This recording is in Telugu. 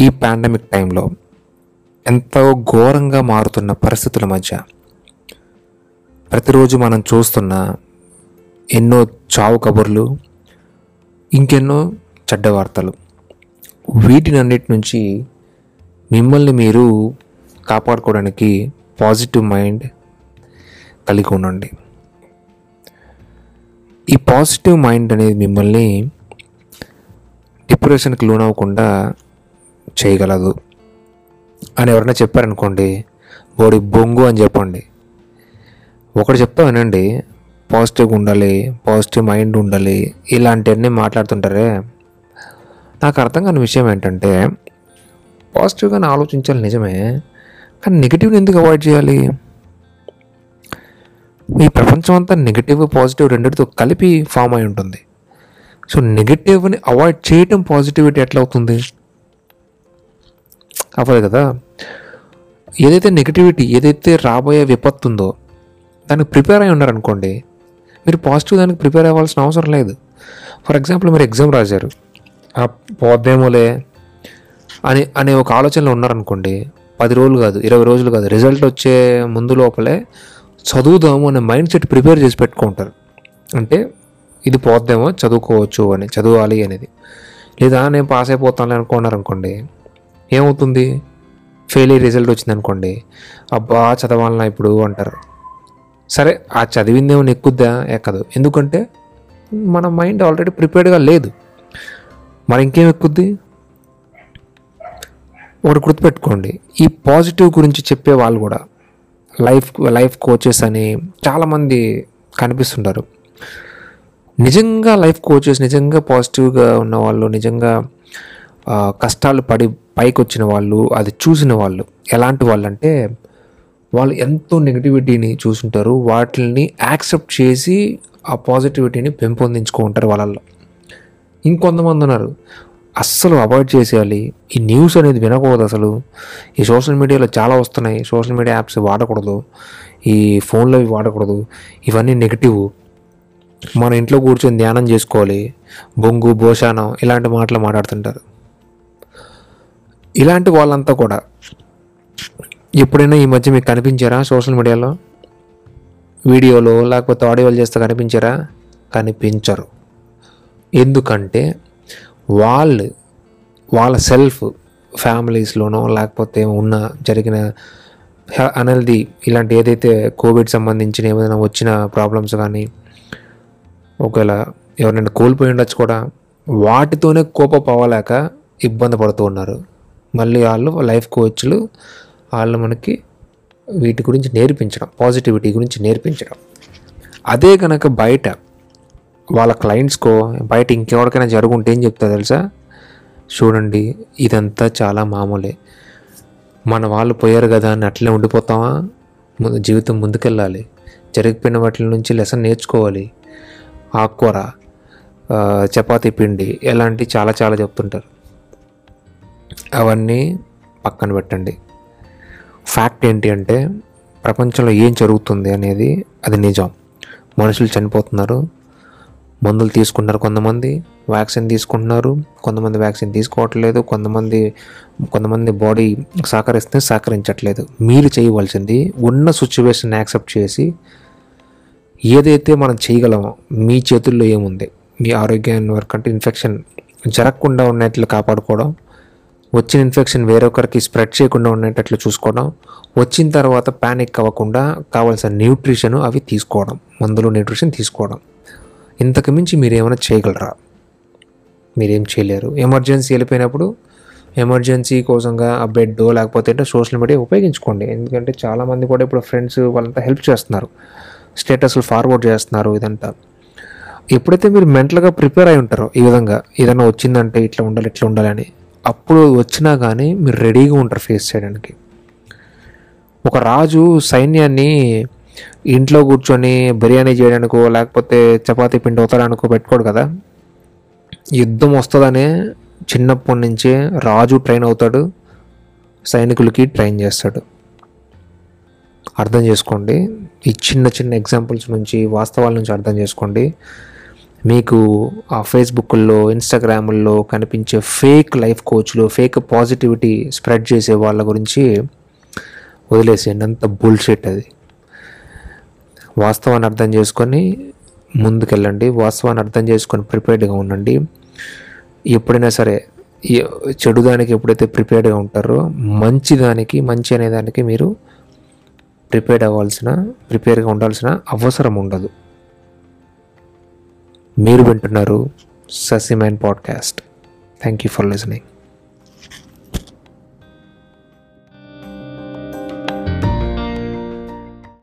ఈ పాండమిక్ టైంలో ఎంతో ఘోరంగా మారుతున్న పరిస్థితుల మధ్య ప్రతిరోజు మనం చూస్తున్న ఎన్నో చావు కబుర్లు ఇంకెన్నో చెడ్డ వార్తలు. వీటినన్నిటి నుంచి మిమ్మల్ని మీరు కాపాడుకోవడానికి పాజిటివ్ మైండ్ కలిగి ఉండండి. ఈ పాజిటివ్ మైండ్ అనేది మిమ్మల్ని డిప్రెషన్కి లోనవ్వకుండా చేయగలదు అని ఎవరైనా చెప్పారనుకోండి బోడి బొంగు అని చెప్పండి. ఒకటి చెప్తా వినండి పాజిటివ్గా ఉండాలి పాజిటివ్ మైండ్ ఉండాలి ఇలాంటివన్నీ మాట్లాడుతుంటారే. నాకు అర్థం కాని విషయం ఏంటంటే పాజిటివ్గానే ఆలోచించాలి నిజమే కానీ నెగిటివ్ని ఎందుకు అవాయిడ్ చేయాలి? ఈ ప్రపంచం అంతా నెగిటివ్ పాజిటివ్ రెండింటితో కలిపి ఫామ్ అయి ఉంటుంది. సో నెగిటివ్ని అవాయిడ్ చేయటం పాజిటివిటీ ఎట్లా అవుతుంది? అవ్వదు కదా. ఏదైతే నెగిటివిటీ ఏదైతే రాబోయే విపత్తు ఉందో దానికి ప్రిపేర్ అయి ఉన్నారనుకోండి మీరు పాజిటివ్ దానికి ప్రిపేర్ అవ్వాల్సిన అవసరం లేదు. ఫర్ ఎగ్జాంపుల్ మీరు ఎగ్జామ్ రాశారు. ఆ పోద్దేమోలే అని అనే ఒక ఆలోచనలో ఉన్నారనుకోండి పది రోజులు కాదు ఇరవై రోజులు కాదు రిజల్ట్ వచ్చే ముందు లోపలే చదువుదాము అనే మైండ్ సెట్ ప్రిపేర్ చేసి పెట్టుకుంటారు అంటే ఇది పోద్దేమో చదువుకోవచ్చు అని చదవాలి అనేది. లేదా నేను పాస్ అయిపోతానులే అనుకున్నారు అనుకోండి ఏమవుతుంది? ఫెయిలియర్ రిజల్ట్ వచ్చింది అనుకోండి అబ్బా చదవాలన్నా ఇప్పుడు అంటారు. సరే ఆ చదివిందేమో ఎక్కుద్దా? ఎక్కదు. ఎందుకంటే మన మైండ్ ఆల్రెడీ ప్రిపేర్డ్గా లేదు. మరి ఇంకేం ఎక్కుద్ది? ఒకటి గుర్తుపెట్టుకోండి. ఈ పాజిటివ్ గురించి చెప్పే వాళ్ళు కూడా లైఫ్ లైఫ్ కోచెస్ అని చాలామంది కనిపిస్తుంటారు. నిజంగా లైఫ్ కోచెస్ నిజంగా పాజిటివ్గా ఉన్న వాళ్ళు నిజంగా కష్టాలు పడి పైకి వచ్చిన వాళ్ళు అది చూసిన వాళ్ళు. ఎలాంటి వాళ్ళు అంటే వాళ్ళు ఎంతో నెగిటివిటీని చూసుంటారు. వాటిని యాక్సెప్ట్ చేసి ఆ పాజిటివిటీని పెంపొందించుకుంటారు వాళ్ళల్లో. ఇంకొంతమంది ఉన్నారు. అస్సలు అవాయిడ్ చేసేయాలి. ఈ న్యూస్ అనేది వినకూడదు అసలు. ఈ సోషల్ మీడియాలో చాలా వస్తున్నాయి. సోషల్ మీడియా యాప్స్ వాడకూడదు. ఈ ఫోన్లో అవి వాడకూడదు. ఇవన్నీ నెగిటివ్ మన ఇంట్లో కూర్చొని ధ్యానం చేసుకోవాలి. బొంగు భోషానం ఇలాంటి మాటలు మాట్లాడుతుంటారు. ఇలాంటి వాళ్ళంతా కూడా ఎప్పుడైనా ఈ మధ్య మీకు కనిపించారా సోషల్ మీడియాలో? వీడియోలో లేకపోతే ఆడియోలు చేస్తే కనిపించారా? కనిపించరు. ఎందుకంటే వాళ్ళు వాళ్ళ సెల్ఫ్ ఫ్యామిలీస్లోనో లేకపోతే ఉన్న జరిగిన అనల్ది ఇలాంటి ఏదైతే కోవిడ్ సంబంధించిన ఏమైనా వచ్చిన ప్రాబ్లమ్స్ కానీ ఒకవేళ ఎవరైనా కోల్పోయి ఉండొచ్చు కూడా వాటితోనే కోపపోవలేక ఇబ్బంది పడుతూ ఉన్నారు. మళ్ళీ వాళ్ళు లైఫ్ కోచ్లు వాళ్ళు మనకి వీటి గురించి నేర్పించడం పాజిటివిటీ గురించి నేర్పించడం. అదే కనుక బయట వాళ్ళ క్లయింట్స్కో బయట ఇంకెవరికైనా జరుగుంటే ఏం చెప్తా తెలుసా? చూడండి ఇదంతా చాలా మామూలే. మన వాళ్ళు పోయారు కదా అని అట్లే ఉండిపోతామా? ముందు జీవితం ముందుకెళ్ళాలి. జరిగిపోయిన వాటి నుంచి లెసన్ నేర్చుకోవాలి. ఆకుకూర ఆ, చపాతీ పిండి ఇలాంటి చాలా చాలా చెప్తుంటారు. అవన్నీ పక్కన పెట్టండి. ఫ్యాక్ట్ ఏంటి అంటే ప్రపంచంలో ఏం జరుగుతుంది అనేది అది నిజం. మనుషులు చనిపోతున్నారు. మందులు తీసుకుంటున్నారు కొంతమంది వ్యాక్సిన్ తీసుకుంటున్నారు. కొంతమంది వ్యాక్సిన్ తీసుకోవట్లేదు. కొంతమంది కొంతమంది బాడీ సహకరిస్తే సహకరించట్లేదు. మీరు చేయవలసింది ఉన్న సిచ్యువేషన్ యాక్సెప్ట్ చేసి ఏదైతే మనం చేయగలమో మీ చేతుల్లో ఏముంది? మీ ఆరోగ్యాన్ని వరకు అంటే ఇన్ఫెక్షన్ జరగకుండా ఉన్నట్లు కాపాడుకోవడం వచ్చిన ఇన్ఫెక్షన్ వేరొకరికి స్ప్రెడ్ చేయకుండా ఉండేటట్లు చూసుకోవడం వచ్చిన తర్వాత ప్యానిక్ అవ్వకుండా కావాల్సిన న్యూట్రిషన్ అవి తీసుకోవడం మందులు న్యూట్రిషన్ తీసుకోవడం. ఇంతకు మించి మీరు ఏమైనా చేయగలరా? మీరేం చేయలేరు. ఎమర్జెన్సీ వెళ్ళిపోయినప్పుడు ఎమర్జెన్సీ కోసంగా ఆ బెడ్ లేకపోతే అంటే సోషల్ మీడియా ఉపయోగించుకోండి. ఎందుకంటే చాలామంది కూడా ఇప్పుడు ఫ్రెండ్స్ వాళ్ళంతా హెల్ప్ చేస్తున్నారు. స్టేటస్లు ఫార్వర్డ్ చేస్తున్నారు ఇదంతా. ఎప్పుడైతే మీరు మెంటల్గా ప్రిపేర్ అయి ఉంటారో ఈ విధంగా ఏదైనా వచ్చిందంటే ఇట్లా ఉండాలి ఇట్లా ఉండాలని అప్పుడు వచ్చినా కానీ మీరు రెడీగా ఉంటారు ఫేస్ చేయడానికి. ఒక రాజు సైన్యాన్ని ఇంట్లో కూర్చొని బిర్యానీ చేయడానికో లేకపోతే చపాతీ పిండి అవుతాడానికో పెట్టుకోడు కదా. యుద్ధం వస్తుందనే చిన్నప్పటి నుంచే రాజు ట్రైన్ అవుతాడు సైనికులకి ట్రైన్ చేస్తాడు. అర్థం చేసుకోండి. ఈ చిన్న చిన్న ఎగ్జాంపుల్స్ నుంచి వాస్తవాల నుంచి అర్థం చేసుకోండి. మీకు ఆ ఫేస్బుక్లో ఇన్స్టాగ్రాముల్లో కనిపించే ఫేక్ లైఫ్ కోచ్లు ఫేక్ పాజిటివిటీ స్ప్రెడ్ చేసే వాళ్ళ గురించి వదిలేసేయండి. అంత బుల్షెట్ అది. వాస్తవాన్ని అర్థం చేసుకొని ముందుకెళ్ళండి. వాస్తవాన్ని అర్థం చేసుకొని ప్రిపేర్డ్గా ఉండండి. ఎప్పుడైనా సరే చెడు దానికి ఎప్పుడైతే ప్రిపేర్డ్గా ఉంటారో మంచి దానికి మంచి అనే దానికి మీరు ప్రిపేర్డ్ అవ్వాల్సిన ప్రిపేర్గా ఉండాల్సిన అవసరం ఉండదు. మీరు వింటున్నారు ససిమ్యాన్ podcast. Thank you for listening